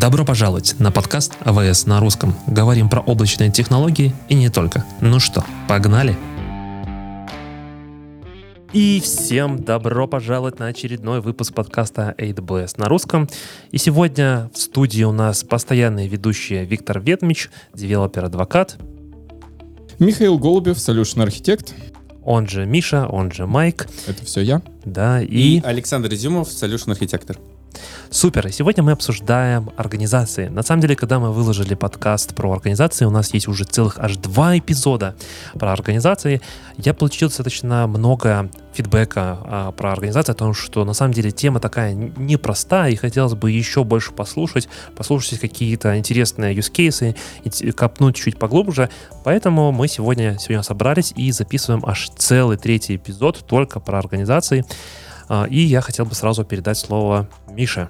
Добро пожаловать на подкаст AWS на русском. Говорим про облачные технологии и не только. Ну что, погнали? И всем добро пожаловать на очередной выпуск подкаста AWS на русском. И сегодня в студии у нас постоянные ведущие Виктор Ведмич, developer advocate. Михаил Голубев, Solution Architect. Он же Миша, он же Майк. Это все я. Да, и... и Александр Изюмов, Solution Architector. Супер. Сегодня мы обсуждаем организации. На самом деле, когда мы выложили подкаст про организации, у нас есть уже целых аж два эпизода про организации. Я получил достаточно много фидбэка а, про организацию, о том, что на самом деле тема такая непростая, и хотелось бы еще больше послушать, послушать какие-то интересные cases, копнуть чуть поглубже. Поэтому мы сегодня, сегодня собрались и записываем аж целый третий эпизод только про организации. А, и я хотел бы сразу передать слово Мише.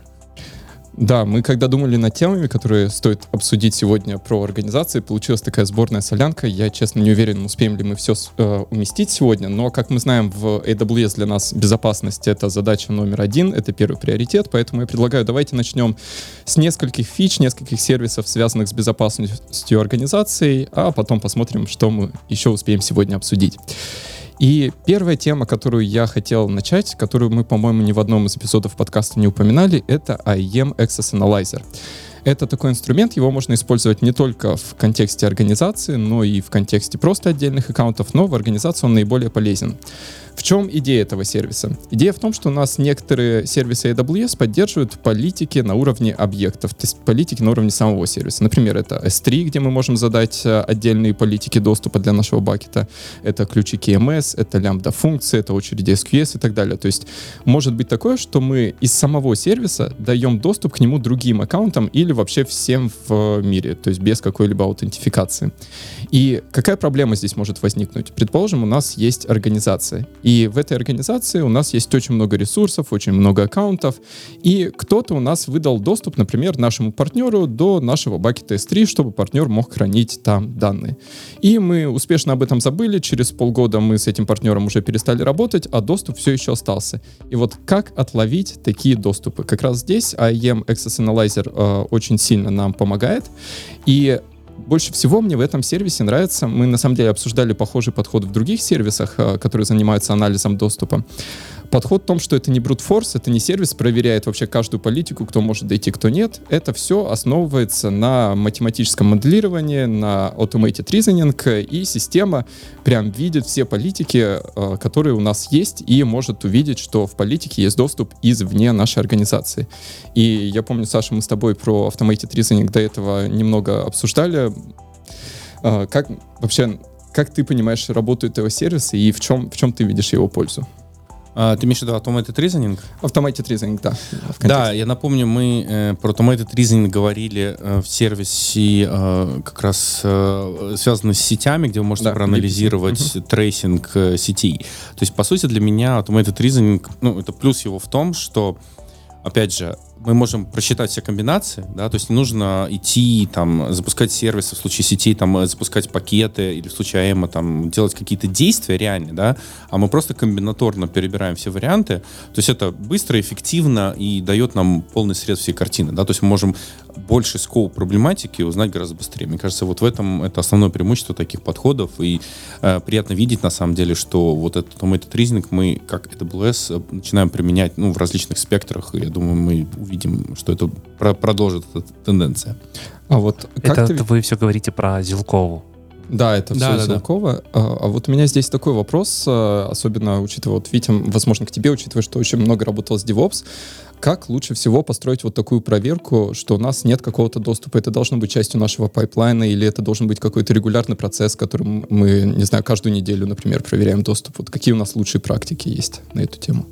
Да, мы когда думали над темами, которые стоит обсудить сегодня про организации, получилась такая сборная солянка. Я, честно, не уверен, успеем ли мы все э, уместить сегодня, но, как мы знаем, в AWS для нас безопасность — это задача номер один, это первый приоритет, поэтому я предлагаю, давайте начнем с нескольких фич, нескольких сервисов, связанных с безопасностью организации, а потом посмотрим, что мы еще успеем сегодня обсудить. И первая тема, которую я хотел начать, которую мы, по-моему, ни в одном из эпизодов подкаста не упоминали, это IEM Access Analyzer. Это такой инструмент, его можно использовать не только в контексте организации, но и в контексте просто отдельных аккаунтов, но в организации он наиболее полезен. В чем идея этого сервиса? Идея в том, что у нас некоторые сервисы AWS поддерживают политики на уровне объектов, то есть политики на уровне самого сервиса. Например, это S3, где мы можем задать э, отдельные политики доступа для нашего бакета. Это ключи KMS, это лямбда функции, это очереди SQS и так далее. То есть может быть такое, что мы из самого сервиса даем доступ к нему другим аккаунтам или вообще всем в мире, то есть без какой-либо аутентификации. И какая проблема здесь может возникнуть? Предположим, у нас есть организация, и в этой организации у нас есть очень много ресурсов, очень много аккаунтов, и кто-то у нас выдал доступ, например, нашему партнеру до нашего бакета S3, чтобы партнер мог хранить там данные. И мы успешно об этом забыли, через полгода мы с этим партнером уже перестали работать, а доступ все еще остался. И вот как отловить такие доступы? Как раз здесь IEM Access Analyzer э, очень сильно нам помогает. И больше всего мне в этом сервисе нравится, мы на самом деле обсуждали похожий подход в других сервисах, э, которые занимаются анализом доступа. Подход в том, что это не force, это не сервис проверяет вообще каждую политику, кто может дойти, кто нет. Это все основывается на математическом моделировании, на automated reasoning, и система прям видит все политики, э, которые у нас есть, и может увидеть, что в политике есть доступ извне нашей организации. И я помню, Саша, мы с тобой про automated reasoning до этого немного обсуждали. Э, как вообще, как ты понимаешь работу этого сервиса и в чем, в чем ты видишь его пользу? А, ты имеешь в виду Automated Reasoning? Automated Reasoning, да. Да, я напомню, мы э, про Automated Reasoning говорили э, в сервисе э, как раз э, связанном с сетями, где вы можете да, проанализировать э, tracing э, сетей. То есть, по сути, для меня Automated Reasoning, ну, это плюс его в том, что опять же, мы можем просчитать все комбинации, да, то есть не нужно идти, там, запускать сервисы в случае сетей, там, э, запускать пакеты или в случае АЭМа, там, делать какие-то действия реальные, да, а мы просто комбинаторно перебираем все варианты, то есть это быстро, эффективно и дает нам полный срез всей картины, да, то есть мы можем больше скоп проблематики узнать гораздо быстрее. Мне кажется, вот в этом это основное преимущество таких подходов, и э, приятно видеть, на самом деле, что вот этот automated reasoning мы, как AWS, э, начинаем применять, ну, в различных спектрах, и я думаю, мы увидим, что это про продолжит эта тенденция. А вот как это ты... вы все говорите про Zelkova. Да, это все да, Zelkova. Да. А, а вот у меня здесь такой вопрос, а, особенно учитывая, вот, Витя, возможно, к тебе, учитывая, что очень много работал с DevOps, как лучше всего построить вот такую проверку, что у нас нет какого-то доступа? Это должно быть частью нашего pipeline а или это должен быть какой-то регулярный процесс, которым мы, не знаю, каждую неделю, например, проверяем доступ? Вот какие у нас лучшие практики есть на эту тему?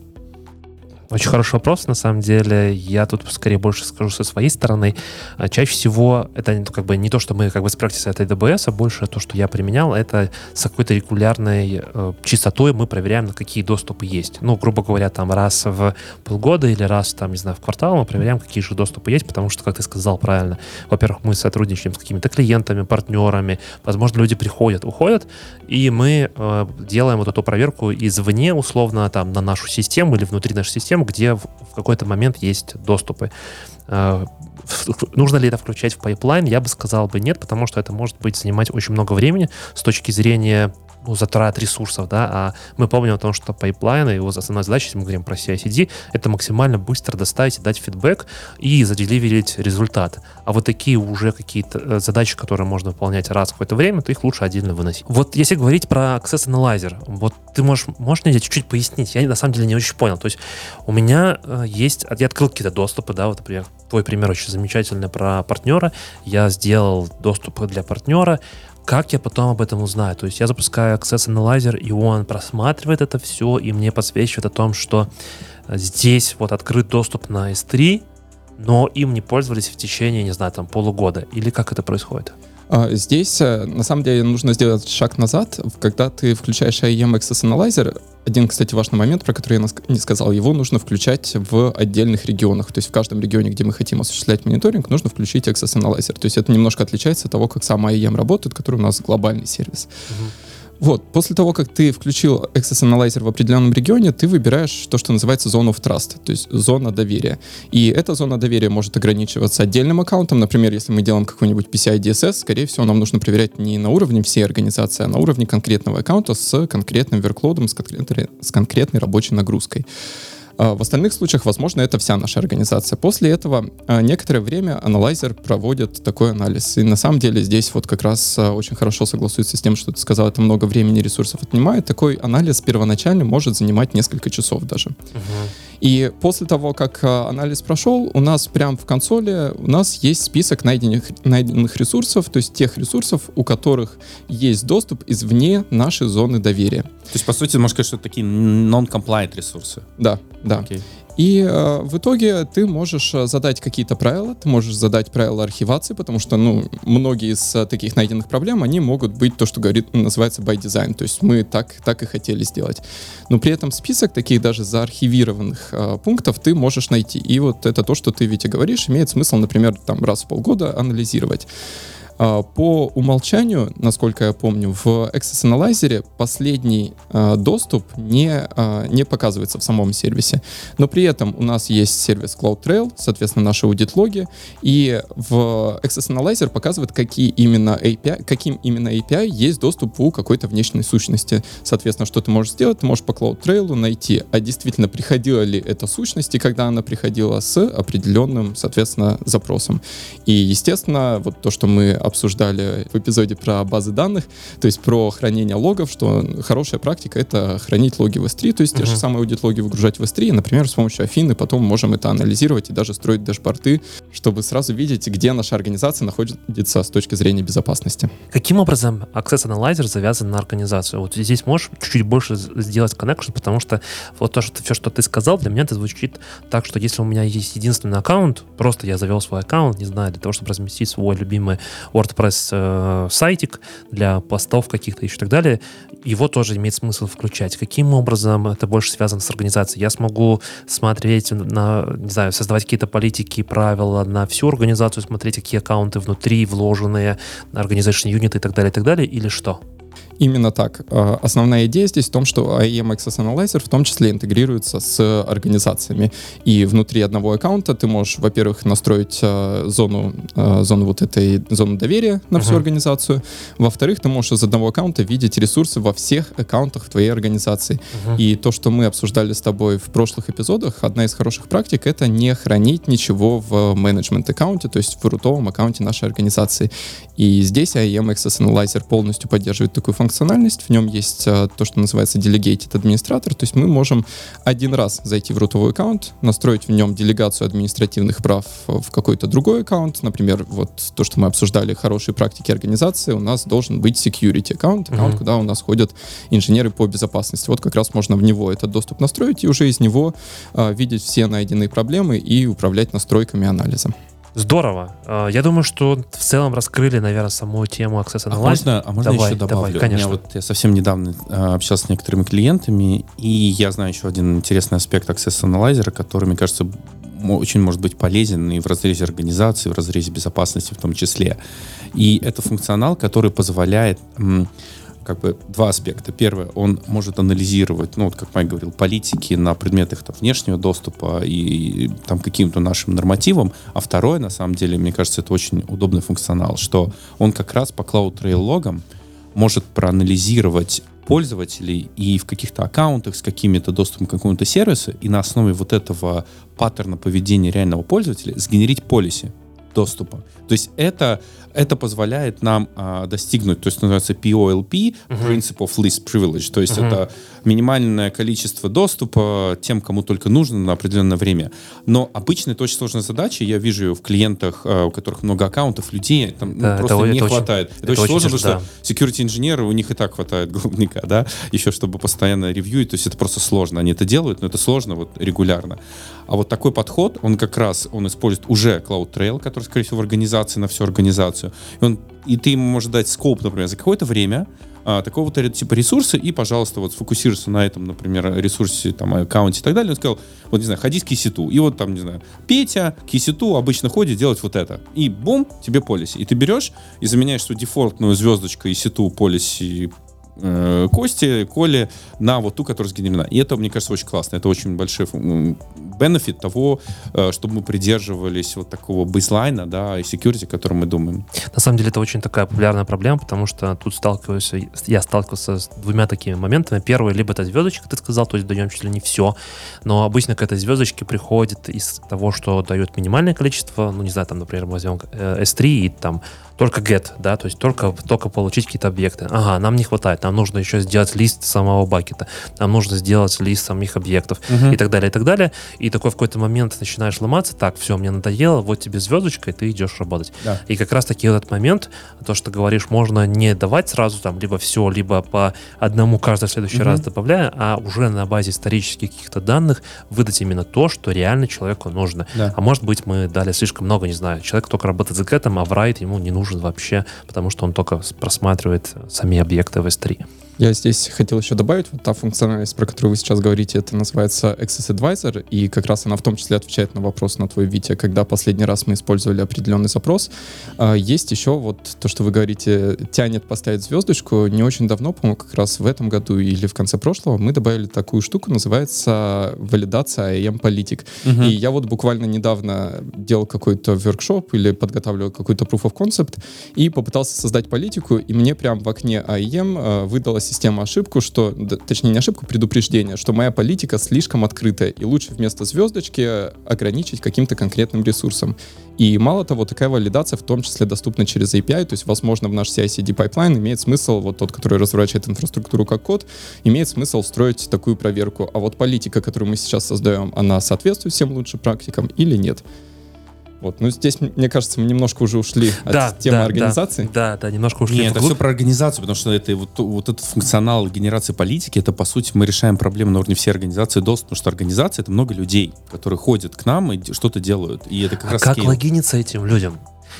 Очень хороший вопрос, на самом деле. Я тут скорее больше скажу со своей стороны. А, чаще всего это как бы не то, что мы как бы с практикой от AWS, а больше то, что я применял, это с какой-то регулярной э, частотой мы проверяем, на какие доступы есть. Ну, грубо говоря, там раз в полгода или раз, там, не знаю, в квартал мы проверяем, какие же доступы есть, потому что, как ты сказал правильно, во-первых, мы сотрудничаем с какими-то клиентами, партнерами, возможно, люди приходят, уходят, и мы э, делаем вот эту проверку извне, условно, там, на нашу систему или внутри нашей системы, где в, какой-то момент есть доступы. Нужно ли это включать в pipeline? Я бы сказал бы нет, потому что это может быть занимать очень много времени с точки зрения ну, затрат ресурсов, да, а мы помним о том, что pipeline, его основная задача, если мы говорим про CI/CD, это максимально быстро доставить и дать feedback и за deliver ить результат. А вот такие уже какие-то э, задачи, которые можно выполнять раз в какое-то время, то их лучше отдельно выносить. Вот если говорить про Access Analyzer, вот ты можешь, можешь мне чуть-чуть пояснить? Я на самом деле не очень понял. То есть у меня э, есть, я открыл какие-то доступы, да, вот, например, твой пример очень замечательный про партнера. Я сделал доступы для партнера, как я потом об этом узнаю? То есть я запускаю Access Analyzer, и он просматривает это все, и мне подсвечивает о том, что здесь вот открыт доступ на S3, но им не пользовались в течение, не знаю, там полугода. Или как это происходит? А, здесь, э, на самом деле, нужно сделать шаг назад. Когда ты включаешь IEM Access Analyzer, один, кстати, важный момент, про который я не сказал, его нужно включать в отдельных регионах. То есть в каждом регионе, где мы хотим осуществлять мониторинг, нужно включить Access Analyzer. То есть это немножко отличается от того, как сам IEM работает, который у нас глобальный сервис. Uh-huh. Вот, после того, как ты включил Access Analyzer в определенном регионе, ты выбираешь то, что называется Zone of Trust, то есть зона доверия. И эта зона доверия может ограничиваться отдельным аккаунтом. Например, если мы делаем какой-нибудь PCI DSS, скорее всего, нам нужно проверять не на уровне всей организации, а на уровне конкретного аккаунта с конкретным верклодом, с конкретной, с конкретной рабочей нагрузкой. А, в остальных случаях, возможно, это вся наша организация. После этого а, некоторое время аналайзер проводит такой анализ. И на самом деле здесь вот как раз а, очень хорошо согласуется с тем, что ты сказал, это много времени и ресурсов отнимает. Такой анализ первоначально может занимать несколько часов даже. Uh-huh. И после того, как анализ прошел, у нас прямо в консоли у нас есть список найденных, найденных ресурсов, то есть тех ресурсов, у которых есть доступ извне нашей зоны доверия. То есть, по сути, можно сказать, что это такие non-compliant ресурсы. Да, да. Okay. И э, в итоге ты можешь э, задать какие-то правила, ты можешь задать правила архивации, потому что, ну, многие из э, таких найденных проблем, они могут быть то, что говорит, называется by design, то есть мы так, так и хотели сделать. Но при этом список таких даже заархивированных э, пунктов ты можешь найти. И вот это то, что ты, Витя, говоришь, имеет смысл, например, там раз в полгода анализировать. А, по умолчанию, насколько я помню, в Access Analyzer последний а, доступ не, а, не показывается в самом сервисе. Но при этом у нас есть сервис CloudTrail, соответственно, наши аудит-логи, и в Access Analyzer показывает, какие именно API, каким именно API есть доступ у какой-то внешней сущности. Соответственно, что ты можешь сделать? Ты можешь по CloudTrail найти, а действительно приходила ли эта сущность, и когда она приходила с определенным, соответственно, запросом. И, естественно, вот то, что мы обсуждали в эпизоде про базы данных, то есть про хранение логов, что хорошая практика — это хранить логи в S3, то есть uh-huh. те же самые аудит-логи выгружать в S3, и, например, с помощью Афины потом можем это анализировать и даже строить дэшборды, чтобы сразу видеть, где наша организация находится с точки зрения безопасности. Каким образом Access Analyzer завязан на организацию? Вот здесь можешь чуть-чуть больше сделать connection, потому что вот то, что все, что ты сказал, для меня это звучит так, что если у меня есть единственный аккаунт, просто я завел свой аккаунт, не знаю, для того, чтобы разместить свой любимый WordPress э, сайтик для постов каких-то еще и так далее, его тоже имеет смысл включать. Каким образом это больше связано с организацией? Я смогу смотреть на, не знаю, создавать какие-то политики, правила на всю организацию, смотреть, какие аккаунты внутри вложенные, organization unit и так далее, и так далее, или что? Именно так. А, основная идея здесь в том, что IAM Access Analyzer в том числе интегрируется с организациями. И внутри одного аккаунта ты можешь, во-первых, настроить а, зону, а, зону вот этой зону доверия на uh-huh. всю организацию. Во-вторых, ты можешь из одного аккаунта видеть ресурсы во всех аккаунтах твоей организации. Uh-huh. И то, что мы обсуждали с тобой в прошлых эпизодах, одна из хороших практик — это не хранить ничего в менеджмент аккаунте, то есть в рутовом аккаунте нашей организации. И здесь IAM Access Analyzer полностью поддерживает такую функцию функциональность, в нем есть а, то, что называется delegated администратор, то есть мы можем один раз зайти в рутовый аккаунт, настроить в нем делегацию административных прав в какой-то другой аккаунт, например, вот то, что мы обсуждали, хорошие практики организации, у нас должен быть security аккаунт, аккаунт, mm-hmm. куда у нас ходят инженеры по безопасности. Вот как раз можно в него этот доступ настроить и уже из него а, видеть все найденные проблемы и управлять настройками анализа. Здорово. А, я думаю, что в целом раскрыли, наверное, саму тему Access Analyzer. А можно, а можно давай, еще добавлю? Давай, конечно. У меня вот я совсем недавно э, общался с некоторыми клиентами, и я знаю еще один интересный аспект Access Analyzer, который, мне кажется, очень может быть полезен и в разрезе организации, в разрезе безопасности в том числе. И это функционал, который позволяет как бы два аспекта. Первое, он может анализировать, ну, вот как Майк говорил, политики на предметах там, внешнего доступа и, и там каким-то нашим нормативам. А второе, на самом деле, мне кажется, это очень удобный функционал, что он как раз по CloudTrail логам может проанализировать пользователей и в каких-то аккаунтах с какими-то доступом к какому-то сервису, и на основе вот этого паттерна поведения реального пользователя сгенерить полиси доступа. То есть это, это позволяет нам а, достигнуть, то есть называется POLP, uh-huh. Principle of Least Privilege, то есть uh-huh. это минимальное количество доступа тем, кому только нужно на определенное время. Но обычно это очень сложная задача, я вижу в клиентах, а, у которых много аккаунтов, людей, там ну, да, просто это, не это хватает. Очень, это, это очень сложно, потому да. что security инженеры, у них и так хватает голубника, да, еще чтобы постоянно ревьюить, то есть это просто сложно. Они это делают, но это сложно вот регулярно. А вот такой подход, он как раз, он использует уже CloudTrail, который, скорее всего, в организации на всю организацию. И, он, и ты ему можешь дать скоп, например, за какое-то время, а, такого-то типа ресурса, и, пожалуйста, вот сфокусируйся на этом, например, ресурсе, там, аккаунте и так далее. Он сказал, вот, не знаю, ходи с киситу. И вот там, не знаю, Петя киситу обычно ходит делать вот это. И бум, тебе полиси. И ты берешь и заменяешь свою дефолтную звездочку иситу полиси э, Кости, Коле на вот ту, которая сгенерена. И это, мне кажется, очень классно. Это очень большой бенефит того, э, чтобы мы придерживались вот такого бейслайна, да, и security, о котором мы думаем. На самом деле это очень такая популярная проблема, потому что тут сталкиваюсь, я сталкивался с двумя такими моментами. Первый, либо это звездочка, ты сказал, то есть даем чуть ли не все, но обычно к этой звездочке приходит из того, что дает минимальное количество, ну, не знаю, там, например, мы возьмем э, S3 и там только get, да, то есть только, только получить какие-то объекты. Ага, нам не хватает, нам нужно еще сделать лист самого бакета, нам нужно сделать лист самих объектов uh-huh. и так далее, и так далее. И такой в какой-то момент начинаешь ломаться, так, все, мне надоело, вот тебе звездочка, и ты идешь работать. Да. И как раз таки этот момент, то, что ты говоришь, можно не давать сразу там либо все, либо по одному каждый следующий uh-huh. раз добавляя, а уже на базе исторических каких-то данных выдать именно то, что реально человеку нужно. Да. А может быть, мы дали слишком много, не знаю, человек только работает за гетом, а в райт ему не нужен вообще, потому что он только просматривает сами объекты в S3. Я здесь хотел еще добавить, вот та функциональность, про которую вы сейчас говорите, это называется Access Advisor, и как раз она в том числе отвечает на вопрос на твой Витя, когда последний раз мы использовали определенный запрос. А, есть еще вот то, что вы говорите, тянет поставить звездочку. Не очень давно, по-моему, как раз в этом году или в конце прошлого мы добавили такую штуку, называется валидация IAM политик. Угу. И я вот буквально недавно делал какой-то workshop или подготавливал какой-то proof of concept и попытался создать политику, и мне прям в окне IAM выдалось система ошибку, что, точнее не ошибку, предупреждение, что моя политика слишком открытая, и лучше вместо звездочки ограничить каким-то конкретным ресурсом. И мало того, такая валидация в том числе доступна через API, то есть, возможно, в наш CI-CD pipeline имеет смысл, вот тот, который разворачивает инфраструктуру как код, имеет смысл строить такую проверку. А вот политика, которую мы сейчас создаем, она соответствует всем лучшим практикам или нет? Вот, ну здесь, мне кажется, мы немножко уже ушли да, от темы да, организации. Да, да, немножко ушли. Нет, это все про организацию, потому что это вот, вот этот функционал генерации политики, это по сути мы решаем проблему на уровне всей организации DOS, потому что организация это много людей, которые ходят к нам и что-то делают. И это как а раз как скейл. логиниться этим людям?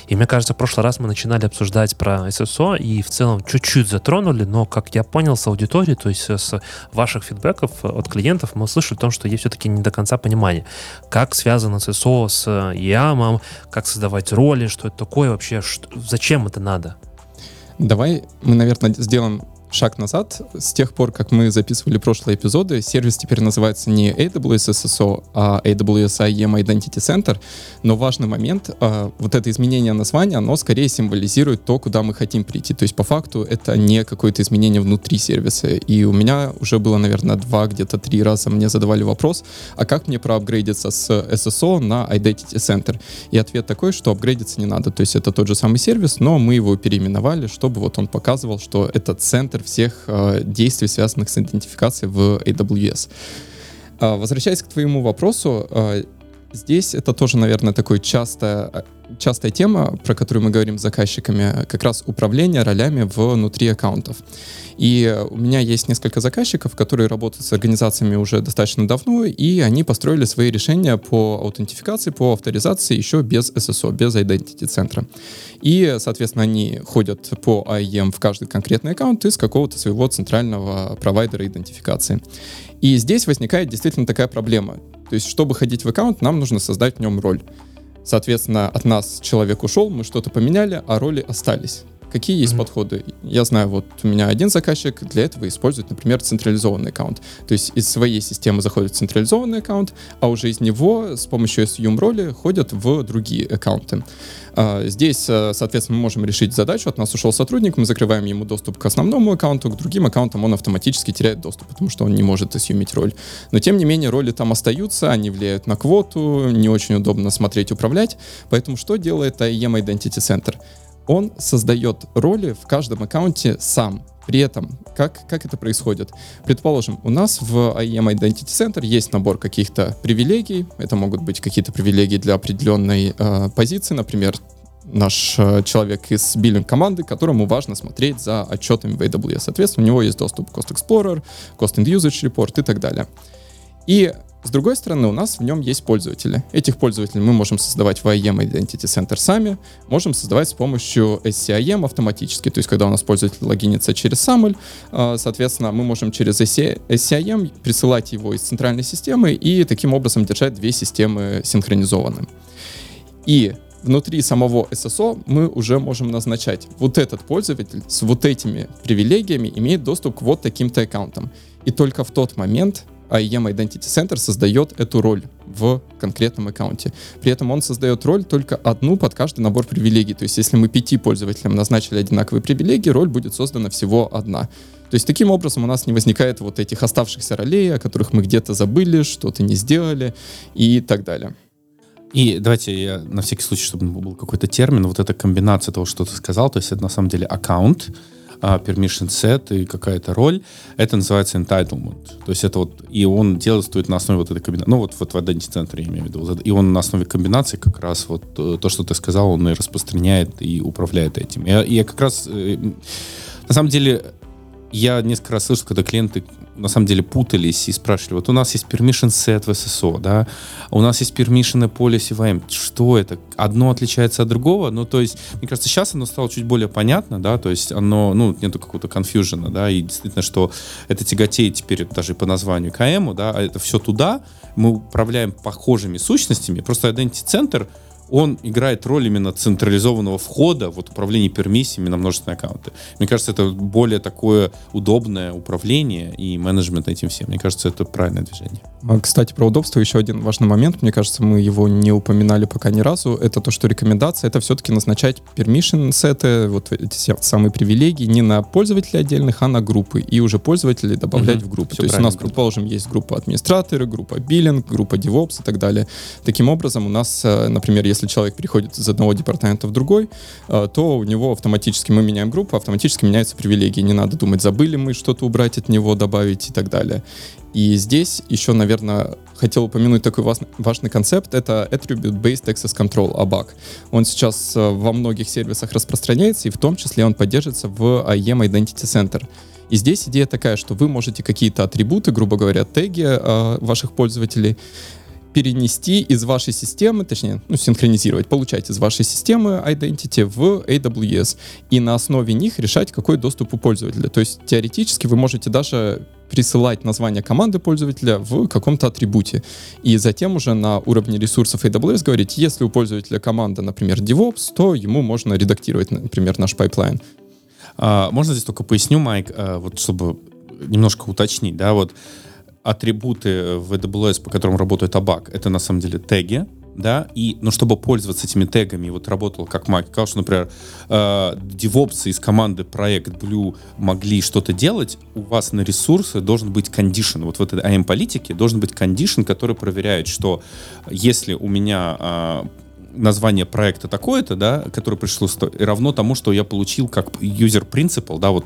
И мне кажется, в прошлый раз мы начинали обсуждать про SSO и в целом чуть-чуть затронули, но, как я понял с аудитории, то есть с ваших фидбэков от клиентов, мы услышали о том, что есть все-таки не до конца понимание, как связано SSO с IAM, как создавать роли, что это такое вообще, что, зачем это надо? Давай мы, наверное, сделаем шаг назад. С тех пор, как мы записывали прошлые эпизоды, сервис теперь называется не AWS SSO, а AWS IAM Identity Center. Но важный момент, а, вот это изменение названия, оно скорее символизирует то, куда мы хотим прийти. То есть по факту это не какое-то изменение внутри сервиса. И у меня уже было, наверное, два, где-то три раза мне задавали вопрос, а как мне проапгрейдиться с SSO на Identity Center? И ответ такой, что апгрейдиться не надо. То есть это тот же самый сервис, но мы его переименовали, чтобы вот он показывал, что это центр всех э, действий, связанных с идентификацией в AWS. Э, возвращаясь к твоему вопросу, э, здесь это тоже, наверное, такой часто частая тема, про которую мы говорим с заказчиками, как раз управление ролями внутри аккаунтов. И у меня есть несколько заказчиков, которые работают с организациями уже достаточно давно, и они построили свои решения по аутентификации, по авторизации еще без SSO, без identity центра. И, соответственно, они ходят по IAM в каждый конкретный аккаунт из какого-то своего центрального провайдера идентификации. И здесь возникает действительно такая проблема. То есть, чтобы ходить в аккаунт, нам нужно создать в нем роль. Соответственно, от нас человек ушел, мы что-то поменяли, а роли остались. Какие есть mm-hmm. подходы? Я знаю, вот у меня один заказчик для этого использует, например, централизованный аккаунт. То есть из своей системы заходит в централизованный аккаунт, а уже из него с помощью SUM роли ходят в другие аккаунты. А, здесь, э, соответственно, мы можем решить задачу. От нас ушел сотрудник, мы закрываем ему доступ к основному аккаунту, к другим аккаунтам он автоматически теряет доступ, потому что он не может assume роль. Но, тем не менее, роли там остаются, они влияют на квоту, не очень удобно смотреть, управлять. Поэтому что делает IEM Identity Center? Он создает роли в каждом аккаунте сам. При этом, как, как это происходит? Предположим, у нас в IEM Identity Center есть набор каких-то привилегий. Это могут быть какие-то привилегии для определенной э, позиции, например, наш э, человек из биллинг команды, которому важно смотреть за отчетами в AWS. Соответственно, у него есть доступ к Cost Explorer, Cost and Usage Report и так далее. И с другой стороны, у нас в нем есть пользователи. Этих пользователей мы можем создавать в IAM Identity Center сами, можем создавать с помощью SCIM автоматически. То есть, когда у нас пользователь логинится через SAML, а, соответственно, мы можем через SCIM присылать его из центральной системы и таким образом держать две системы синхронизованными. И внутри самого SSO мы уже можем назначать, вот этот пользователь с вот этими привилегиями имеет доступ к вот таким-то аккаунтам. И только в тот момент IAM Identity Center создает эту роль в конкретном аккаунте. При этом он создает роль только одну под каждый набор привилегий. То есть если мы пяти пользователям назначили одинаковые привилегии, роль будет создана всего одна. То есть таким образом у нас не возникает вот этих оставшихся ролей, о которых мы где-то забыли, что-то не сделали и так далее. И давайте я на всякий случай, чтобы был какой-то термин, вот эта комбинация того, что ты сказал, то есть это на самом деле аккаунт, permission set и какая-то роль, это называется entitlement. То есть это вот, и он действует на основе вот этой комбинации, ну вот, вот в Identity Center я имею в виду, и он на основе комбинации как раз вот э, то, что ты сказал, он и распространяет и управляет этим. И я как раз, э, на самом деле, я несколько раз слышал, когда клиенты на самом деле путались и спрашивали, вот у нас есть permission set в SSO, да, у нас есть permission policy в AM, что это? Одно отличается от другого? Ну, то есть, мне кажется, сейчас оно стало чуть более понятно, да, то есть оно, ну, нету какого-то конфьюжена, да, и действительно, что это тяготеет теперь даже по названию КМ, да, а это все туда, мы управляем похожими сущностями, просто Identity Center — он играет роль именно централизованного входа, вот управления пермиссиями на множественные аккаунты. Мне кажется, это более такое удобное управление и менеджмент этим всем. Мне кажется, это правильное движение. А, кстати, про удобство еще один важный момент. Мне кажется, мы его не упоминали пока ни разу. Это то, что рекомендация — это все-таки назначать permission сеты, вот эти самые привилегии не на пользователей отдельных, а на группы. И уже пользователей добавлять угу, в группы. То есть у нас, предположим, есть группа администраторы, группа биллинг, группа DevOps и так далее. Таким образом, у нас, э, например, если если человек переходит из одного департамента в другой, э, то у него автоматически мы меняем группу, автоматически меняются привилегии. Не надо думать, забыли мы что-то убрать от него, добавить и так далее. И здесь еще, наверное, хотел упомянуть такой важный, концепт. Это Attribute-Based Access Control, ABAC. Он сейчас э, во многих сервисах распространяется, и в том числе он поддерживается в IAM Identity Center. И здесь идея такая, что вы можете какие-то атрибуты, грубо говоря, теги э, ваших пользователей перенести из вашей системы, точнее, ну, синхронизировать, получать из вашей системы identity в AWS и на основе них решать, какой доступ у пользователя. То есть теоретически вы можете даже присылать название команды пользователя в каком-то атрибуте. И затем уже на уровне ресурсов AWS говорить, если у пользователя команда, например, DevOps, то ему можно редактировать, например, наш pipeline. А, можно здесь только поясню, Майк, а, вот чтобы немножко уточнить, да, вот атрибуты в AWS, по которым работает Абак, это на самом деле теги, да, и, но чтобы пользоваться этими тегами, вот работал, как Майк сказал, что, например, э, девопсы из команды проект Blue могли что-то делать, у вас на ресурсы должен быть кондишн, вот в этой AM-политике должен быть кондишн, который проверяет, что если у меня э, название проекта такое-то, да, которое пришло равно тому, что я получил как user principal, да, вот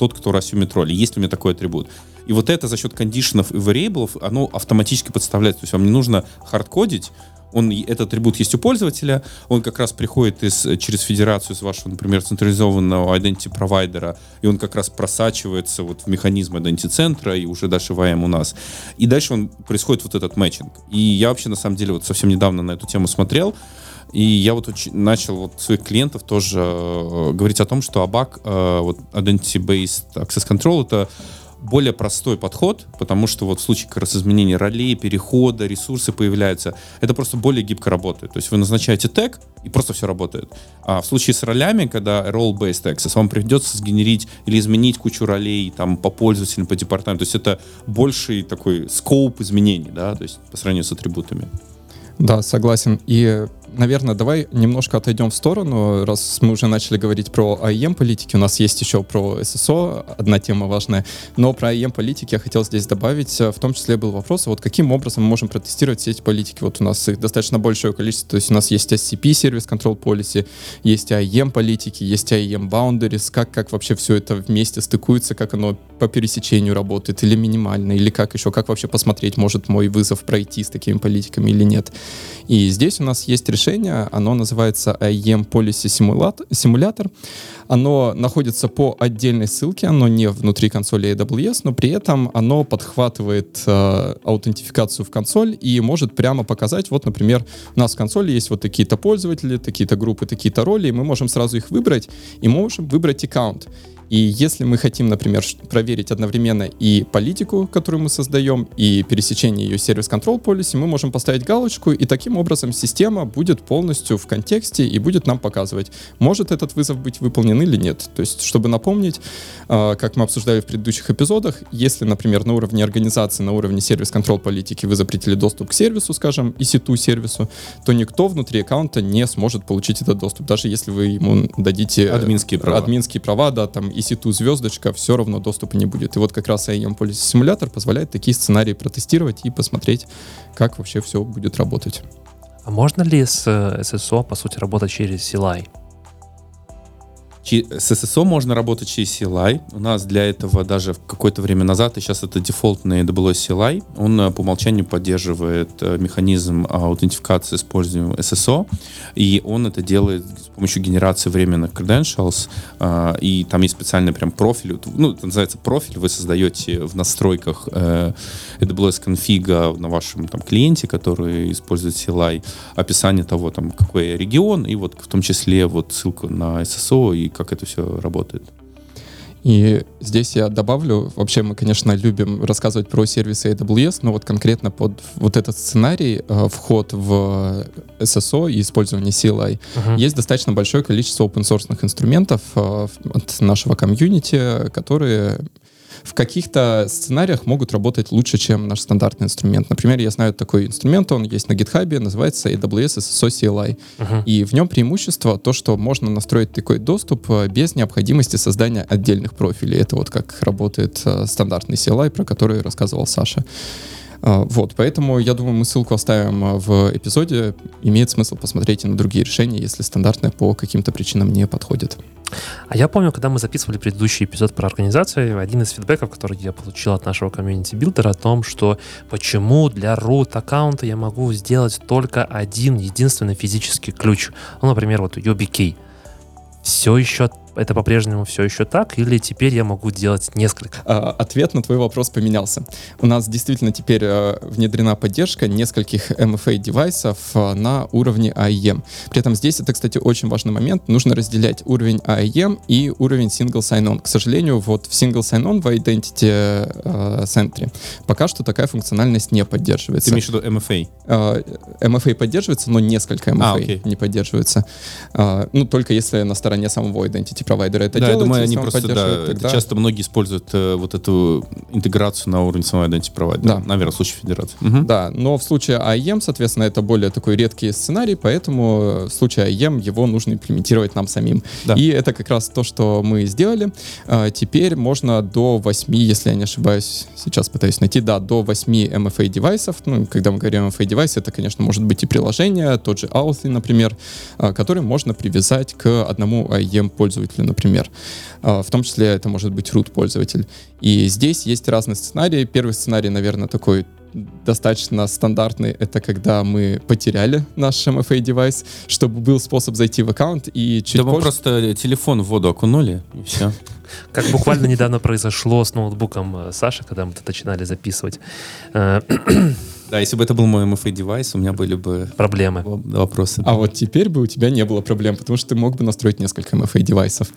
тот, кто рассюмит роли. Есть у меня такой атрибут. И вот это за счет кондишенов и variables, оно автоматически подставляется. То есть вам не нужно хардкодить, он, этот атрибут есть у пользователя, он как раз приходит из, через федерацию с вашего, например, централизованного identity провайдера, и он как раз просачивается вот в механизм identity центра и уже дальше в IAM у нас. И дальше он происходит вот этот матчинг. И я вообще, на самом деле, вот совсем недавно на эту тему смотрел, и я вот уч- начал вот своих клиентов тоже э, говорить о том, что ABAC, э, вот Identity Based Access Control, это более простой подход, потому что вот в случае как раз изменения ролей, перехода, ресурсы появляются, это просто более гибко работает. То есть вы назначаете тег, и просто все работает. А в случае с ролями, когда role-based access, вам придется сгенерить или изменить кучу ролей там, по пользователям, по департаменту. То есть это больший такой скоуп изменений, да, то есть по сравнению с атрибутами. Да, согласен. И наверное, давай немножко отойдем в сторону, раз мы уже начали говорить про АЕМ политики, у нас есть еще про ССО одна тема важная, но про АЕМ политики я хотел здесь добавить, в том числе был вопрос, вот каким образом мы можем протестировать все эти политики, вот у нас их достаточно большое количество, то есть у нас есть SCP, Service Control Policy, есть АЕМ политики, есть АЕМ Boundaries, как, как вообще все это вместе стыкуется, как оно по пересечению работает, или минимально, или как еще, как вообще посмотреть, может мой вызов пройти с такими политиками или нет. И здесь у нас есть решение решение. Оно называется IEM Policy Simulator. Оно находится по отдельной ссылке, оно не внутри консоли AWS, но при этом оно подхватывает э, аутентификацию в консоль и может прямо показать, вот, например, у нас в консоли есть вот такие-то пользователи, такие-то группы, такие-то роли, и мы можем сразу их выбрать, и можем выбрать аккаунт. И если мы хотим, например, проверить одновременно и политику, которую мы создаем, и пересечение ее сервис-контрол полиси, мы можем поставить галочку, и таким образом система будет полностью в контексте и будет нам показывать, может этот вызов быть выполнен или нет. То есть, чтобы напомнить, а, как мы обсуждали в предыдущих эпизодах, если, например, на уровне организации, на уровне сервис-контрол политики вы запретили доступ к сервису, скажем, EC2 сервису, то никто внутри аккаунта не сможет получить этот доступ, даже если вы ему дадите админские права, админские права да, там EC2 звездочка, все равно доступа не будет. И вот как раз IAM Policy симулятор позволяет такие сценарии протестировать и посмотреть, как вообще все будет работать. А можно ли с SSO, по сути, работать через CLI? С SSO можно работать через CLI. У нас для этого даже какое-то время назад, и сейчас это дефолтный AWS CLI, он э, по умолчанию поддерживает э, механизм аутентификации с использованием SSO, и он это делает с помощью генерации временных credentials, э, и там есть специальный прям профиль, ну, это называется профиль, вы создаете в настройках AWS конфига на вашем там клиенте, который использует CLI, описание того, там, какой регион, и вот в том числе вот ссылку на SSO и как это все работает. И здесь я добавлю, вообще мы, конечно, любим рассказывать про сервисы AWS, но вот конкретно под вот этот сценарий, э, вход в SSO и использование CLI, uh-huh. есть достаточно большое количество open-source инструментов э, от нашего комьюнити, которые в каких-то сценариях могут работать лучше, чем наш стандартный инструмент. Например, я знаю такой инструмент, он есть на GitHub, называется AWS SSO CLI. Uh-huh. И в нем преимущество то, что можно настроить такой доступ э, без необходимости создания отдельных профилей. Это вот как работает э, стандартный CLI, про который рассказывал Саша. А, вот, поэтому я думаю, мы ссылку оставим а, в эпизоде. Имеет смысл посмотреть и на другие решения, если стандартное по каким-то причинам не подходит. А я помню, когда мы записывали предыдущий эпизод про организацию, один из feedback ов, который я получил от нашего community builder а о том, что почему для root аккаунта я могу сделать только один единственный физический ключ. Ну, например, вот YubiKey. Все еще это по-прежнему все еще так, или теперь я могу делать несколько? А, ответ на твой вопрос поменялся. У нас действительно теперь а, внедрена поддержка нескольких MFA-девайсов а, на уровне AEM. При этом здесь это, кстати, очень важный момент. Нужно разделять уровень AEM и уровень Single Sign-On. К сожалению, вот в Single Sign-On в Identity а, Center пока что такая функциональность не поддерживается. Ты имеешь в виду MFA? MFA поддерживается, но несколько MFA а, okay. не поддерживается. Ну, только если на стороне самого Identity провайдеры это да, делают. я думаю, они просто, да, тогда... часто многие используют э, вот эту интеграцию на уровне самого identity провайдера. Да. Наверное, в случае федерации. Угу. Да, но в случае IEM, соответственно, это более такой редкий сценарий, поэтому в случае IEM его нужно имплементировать нам самим. Да. И это как раз то, что мы сделали. А, теперь можно до 8, если я не ошибаюсь, сейчас пытаюсь найти, да, до 8 MFA девайсов. Ну, когда мы говорим MFA девайс, это, конечно, может быть и приложение, тот же Authy, например, а, который можно привязать к одному IEM пользователю пользователю, например. А, в том числе это может быть root пользователь. И здесь есть разные сценарии. Первый сценарий, наверное, такой достаточно стандартный. Это когда мы потеряли наш MFA девайс, чтобы был способ зайти в аккаунт и чуть Да позже... мы просто телефон в воду окунули, и все. Как буквально недавно произошло с ноутбуком э, Саши, когда мы это начинали записывать. Да, если бы это был мой MFA девайс, у меня были бы проблемы, вопросы. А вот теперь бы у тебя не было проблем, потому что ты мог бы настроить несколько MFA девайсов.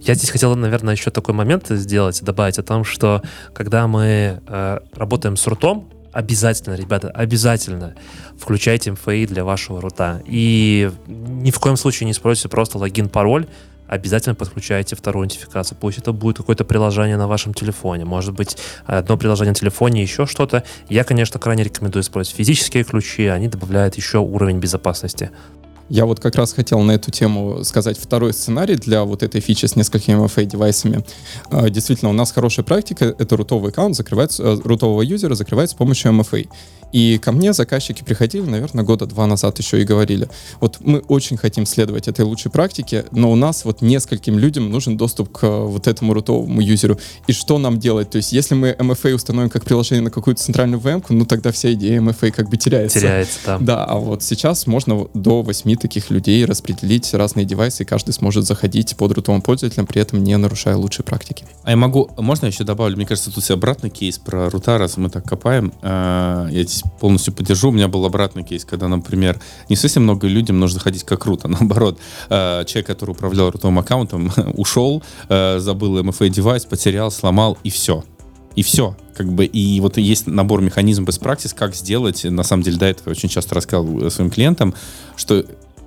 Я здесь хотел, наверное, еще такой момент сделать, добавить о том, что когда мы э, работаем с рутом, обязательно, ребята, обязательно включайте MFA для вашего рута. И ни в коем случае не используйте просто логин, пароль, обязательно подключайте вторую идентификацию. Пусть это будет какое-то приложение на вашем телефоне, может быть, одно приложение на телефоне, еще что-то. Я, конечно, крайне рекомендую использовать физические ключи, они добавляют еще уровень безопасности. Я вот как раз хотел на эту тему сказать второй сценарий для вот этой фичи с несколькими MFA-девайсами. А, действительно, у нас хорошая практика, это рутовый аккаунт закрывается, э, рутового юзера закрывается с помощью MFA. И ко мне заказчики приходили, наверное, года два назад еще и говорили, вот мы очень хотим следовать этой лучшей практике, но у нас вот нескольким людям нужен доступ к э, вот этому рутовому юзеру. И что нам делать? То есть если мы MFA установим как приложение на какую-то центральную VM, ну тогда вся идея MFA как бы теряется. Теряется, да. Да, а вот сейчас можно до 8 таких людей распределить разные девайсы, и каждый сможет заходить под рутовым пользователем, при этом не нарушая лучшие практики. А я могу, можно я еще добавлю? Мне кажется, тут обратный кейс про рута, раз мы так копаем. А, я здесь полностью поддержу. У меня был обратный кейс, когда, например, не совсем много людям нужно заходить как рута, наоборот. А, человек, который управлял рутовым аккаунтом, ушел, а, забыл MFA девайс, потерял, сломал, и все и все. Как бы, и вот есть набор механизмов без практис, как сделать, на самом деле, до этого я очень часто рассказывал своим клиентам, что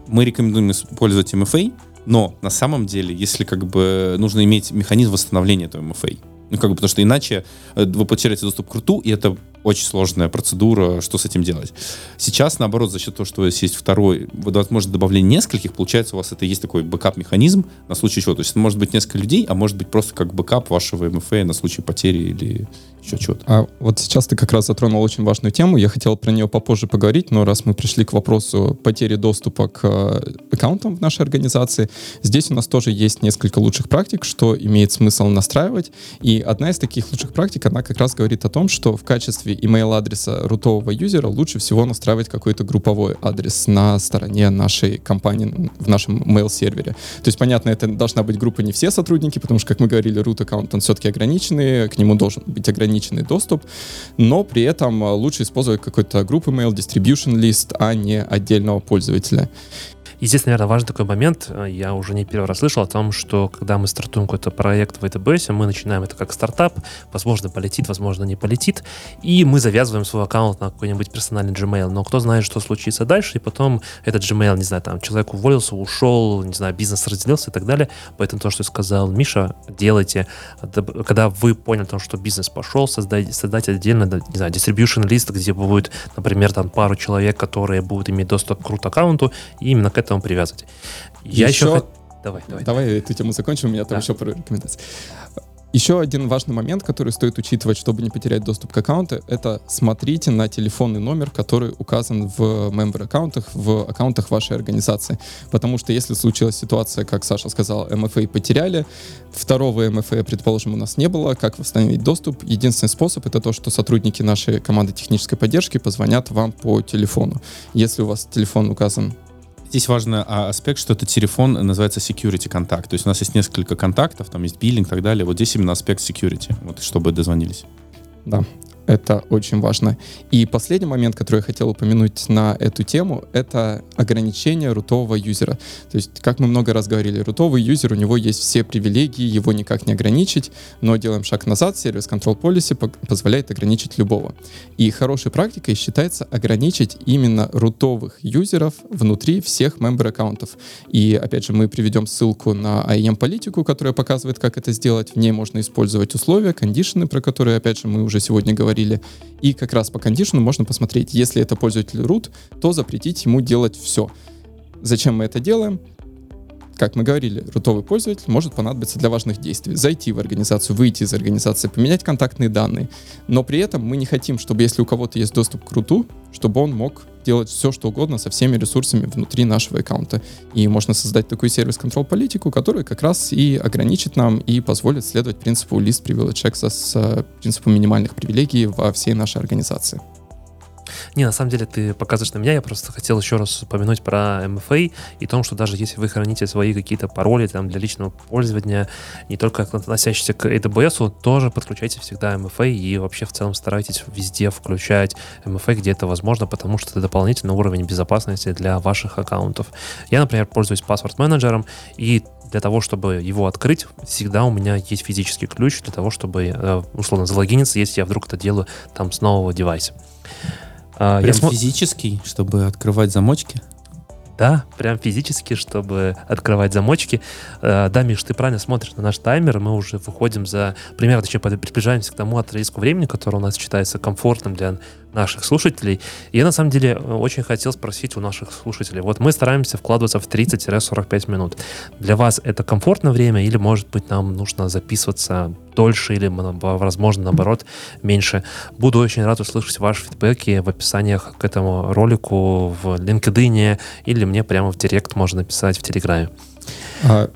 мы рекомендуем использовать MFA, но на самом деле, если как бы нужно иметь механизм восстановления этого MFA, ну, как бы, потому что иначе э, вы потеряете доступ к root у, и это очень сложная процедура, что с этим делать. Сейчас, наоборот, за счет того, что у вас есть второй, возможно, добавление нескольких, получается, у вас это есть такой backup-механизм на случай чего. То есть это может быть несколько людей, а может быть просто как backup вашего MFA на случай потери или еще чего-то. А вот сейчас ты как раз затронул очень важную тему. Я хотел про нее попозже поговорить, но раз мы пришли к вопросу потери доступа к э, аккаунтам в нашей организации, здесь у нас тоже есть несколько лучших практик, что имеет смысл настраивать. И одна из таких лучших практик, она как раз говорит о том, что в качестве email-адреса рутового юзера лучше всего настраивать какой-то групповой адрес на стороне нашей компании, в нашем mail-сервере. То есть, понятно, это должна быть группа не все сотрудники, потому что, как мы говорили, root аккаунт, он все-таки ограниченный, к нему должен быть ограниченный доступ, но при этом лучше использовать какой-то группы mail, distribution list, а не отдельного пользователя. И здесь, наверное, важный такой момент. Э, я уже не первый раз слышал о том, что когда мы стартуем какой-то проект в AWS, мы начинаем это как стартап, возможно, полетит, возможно, не полетит, и мы завязываем свой аккаунт на какой-нибудь персональный Gmail. Но кто знает, что случится дальше, и потом этот Gmail, не знаю, там, человек уволился, ушел, не знаю, бизнес разделился и так далее. Поэтому то, что сказал Миша, делайте, когда вы поняли, что бизнес пошел, создайте, создайте отдельно, не знаю, distribution лист, где будет, например, там пару человек, которые будут иметь доступ к root аккаунту, и именно к этому привязывать. Я еще... еще... Давай, давай. Давай эту тему закончим, у меня там да. еще пару рекомендаций. Еще один важный момент, который стоит учитывать, чтобы не потерять доступ к аккаунту, это смотрите на телефонный номер, который указан в member аккаунтах, в аккаунтах вашей организации. Потому что если случилась ситуация, как Саша сказал, MFA потеряли, второго MFA, предположим, у нас не было, как восстановить доступ? Единственный способ это то, что сотрудники нашей команды технической поддержки позвонят вам по телефону. Если у вас телефон указан Здесь важный а, аспект, что этот телефон называется security контакт. То есть у нас есть несколько контактов, там есть биллинг и так далее. Вот здесь именно аспект security, вот, чтобы дозвонились. Да. Это очень важно. И последний момент, который я хотел упомянуть на эту тему, это ограничение рутового юзера. То есть, как мы много раз говорили, рутовый юзер, у него есть все привилегии, его никак не ограничить, но делаем шаг назад, сервис Control Policy позволяет ограничить любого. И хорошей практикой считается ограничить именно рутовых юзеров внутри всех member аккаунтов. И опять же, мы приведем ссылку на IAM-политику, которая показывает, как это сделать. В ней можно использовать условия, кондишены, про которые, опять же, мы уже сегодня говорили, говорили. И как раз по кондишну можно посмотреть, если это пользователь root, то запретить ему делать все. Зачем мы это делаем? как мы говорили, рутовый пользователь может понадобиться для важных действий. Зайти в организацию, выйти из организации, поменять контактные данные. Но при этом мы не хотим, чтобы если у кого-то есть доступ к руту, чтобы он мог делать все, что угодно со всеми ресурсами внутри нашего аккаунта. И можно создать такую сервис-контроль политику, которая как раз и ограничит нам и позволит следовать принципу List Privilege Access, принципу минимальных привилегий во всей нашей организации. Не, на самом деле ты показываешь на меня, я просто хотел еще раз упомянуть про MFA и том, что даже если вы храните свои какие-то пароли там для личного пользования, не только относящиеся к AWS, тоже подключайте всегда MFA и вообще в целом старайтесь везде включать MFA, где это возможно, потому что это дополнительный уровень безопасности для ваших аккаунтов. Я, например, пользуюсь паспорт-менеджером, и для того, чтобы его открыть, всегда у меня есть физический ключ для того, чтобы, э, условно, залогиниться, если я вдруг это делаю там с нового девайса. А, Прям см... физический, чтобы открывать замочки? Да, прям физически, чтобы открывать замочки. Э, да, Миш, ты правильно смотришь на наш таймер. Мы уже выходим за примерно, точнее, приближаемся к тому отрезку времени, который у нас считается комфортным для наших слушателей. Я, на самом деле, очень хотел спросить у наших слушателей. Вот мы стараемся вкладываться в 30-45 минут. Для вас это комфортное время или, может быть, нам нужно записываться дольше или, возможно, наоборот, меньше? Буду очень рад услышать ваши фидбэки в описаниях к этому ролику в LinkedIn или мне прямо в директ можно написать в Телеграме. А,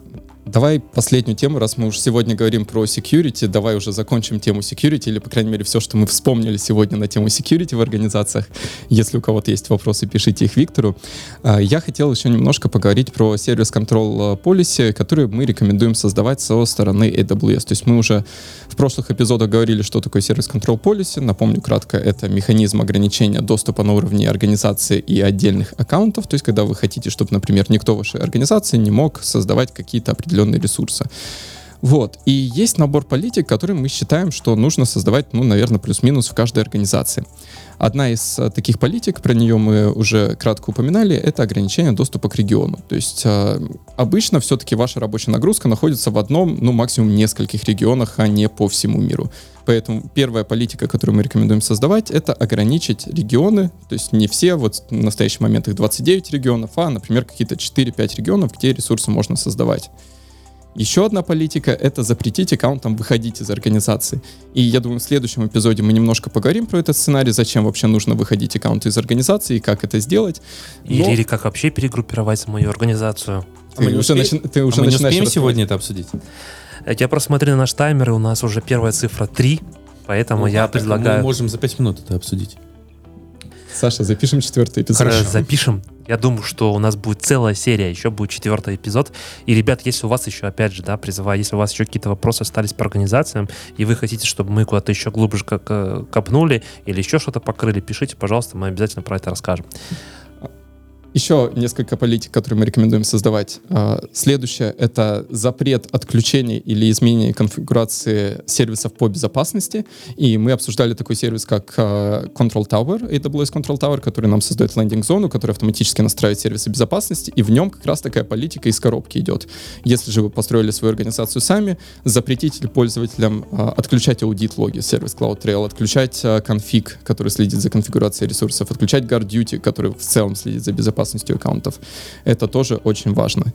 Давай последнюю тему, раз мы уже сегодня говорим про security, давай уже закончим тему security, или, по крайней мере, все, что мы вспомнили сегодня на тему security в организациях. Если у кого-то есть вопросы, пишите их Виктору. А, я хотел еще немножко поговорить про сервис control policy, который мы рекомендуем создавать со стороны AWS. То есть мы уже в прошлых эпизодах говорили, что такое сервис control policy. Напомню кратко, это механизм ограничения доступа на уровне организации и отдельных аккаунтов. То есть когда вы хотите, чтобы, например, никто вашей организации не мог создавать какие-то определенные определенные ресурсы. Вот. И есть набор политик, которые мы считаем, что нужно создавать, ну, наверное, плюс-минус в каждой организации. Одна из а, таких политик, про нее мы уже кратко упоминали, это ограничение доступа к региону. То есть а, обычно все-таки ваша рабочая нагрузка находится в одном, ну, максимум нескольких регионах, а не по всему миру. Поэтому первая политика, которую мы рекомендуем создавать, это ограничить регионы, то есть не все, вот в настоящий момент их 29 регионов, а, например, какие-то 4-5 регионов, где ресурсы можно создавать. Еще одна политика — это запретить аккаунтам выходить из организации. И я думаю, в следующем эпизоде мы немножко поговорим про этот сценарий, зачем вообще нужно выходить аккаунты из организации и как это сделать. Но... Или, или как вообще перегруппировать мою организацию. Ты а мы уже, успе... начи... ты уже а мы не успеем сегодня это обсудить? Я просто смотрю на наш таймер, и у нас уже первая цифра 3, поэтому ну, я предлагаю... Мы можем за 5 минут это обсудить. Саша, запишем четвертый эпизод. Хорошо. Запишем. Я думаю, что у нас будет целая серия, еще будет четвертый эпизод. И, ребят, если у вас еще, опять же, да, призываю, если у вас еще какие-то вопросы остались по организациям, и вы хотите, чтобы мы куда-то еще глубже копнули или еще что-то покрыли, пишите, пожалуйста, мы обязательно про это расскажем. Еще несколько политик, которые мы рекомендуем создавать. А, следующее — это запрет отключения или изменения конфигурации сервисов по безопасности. И мы обсуждали такой сервис, как а, Control Tower, AWS Control Tower, который нам создает лендинг-зону, который автоматически настраивает сервисы безопасности, и в нем как раз такая политика из коробки идет. Если же вы построили свою организацию сами, запретите пользователям а, отключать аудит-логи, сервис CloudTrail, отключать конфиг, который следит за конфигурацией ресурсов, отключать GuardDuty, который в целом следит за безопасностью безопасностью аккаунтов. Это тоже очень важно.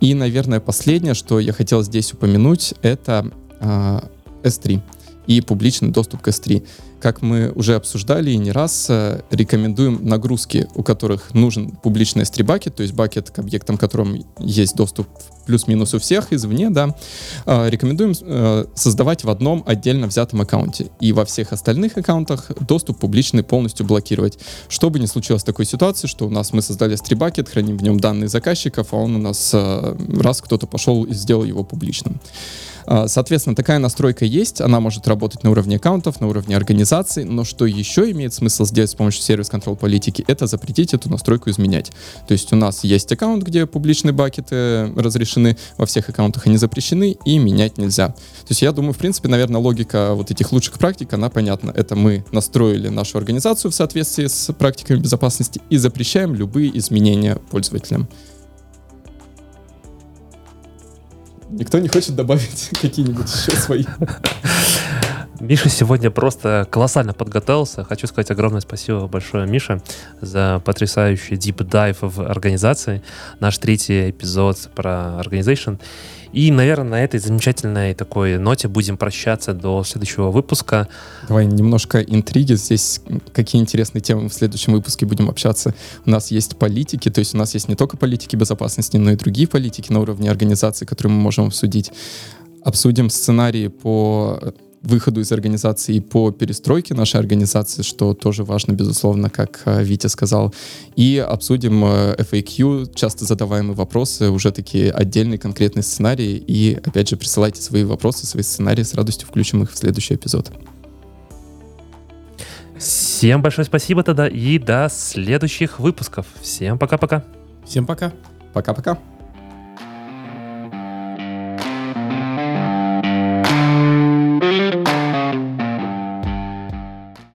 И, наверное, последнее, что я хотел здесь упомянуть, это э, S3 и публичный доступ к S3. Как мы уже обсуждали и не раз, э, рекомендуем нагрузки, у которых нужен публичный S3 бакет, то есть бакет, к объектам которым есть доступ плюс-минус у всех извне, да, э, рекомендуем э, создавать в одном отдельно взятом аккаунте. И во всех остальных аккаунтах доступ публичный полностью блокировать. Чтобы не случилось такой ситуации, что у нас мы создали S3 бакет, храним в нем данные заказчиков, а он у нас раз кто-то пошел и сделал его публичным. А, соответственно, такая настройка есть, она может работать на уровне аккаунтов, на уровне организации, но что еще имеет смысл сделать с помощью сервис-контроль политики, это запретить эту настройку изменять. То есть у нас есть аккаунт, где публичные бакеты разрешены, во всех аккаунтах они запрещены, и менять нельзя. То есть я думаю, в принципе, наверное, логика вот этих лучших практик, она понятна. Это мы настроили нашу организацию в соответствии с практиками безопасности и запрещаем любые изменения пользователям. Никто не хочет добавить какие-нибудь еще свои. Миша сегодня просто колоссально подготовился. Хочу сказать огромное спасибо большое Мише за потрясающий deep dive в организации. Наш третий эпизод про organization. И, наверное, на этой замечательной такой ноте будем прощаться до следующего выпуска. Давай немножко интриги. Здесь какие интересные темы в следующем выпуске будем общаться. У нас есть политики, то есть у нас есть не только политики безопасности, но и другие политики на уровне организации, которые мы можем обсудить. Обсудим сценарии по выходу из организации и по перестройке нашей организации, что тоже важно, безусловно, как э, Витя сказал. И обсудим э, FAQ, часто задаваемые вопросы, уже такие отдельные конкретные сценарии. И, опять же, присылайте свои вопросы, свои сценарии, с радостью включим их в следующий эпизод. Всем большое спасибо тогда и до следующих выпусков. Всем пока-пока. Всем пока. Пока-пока.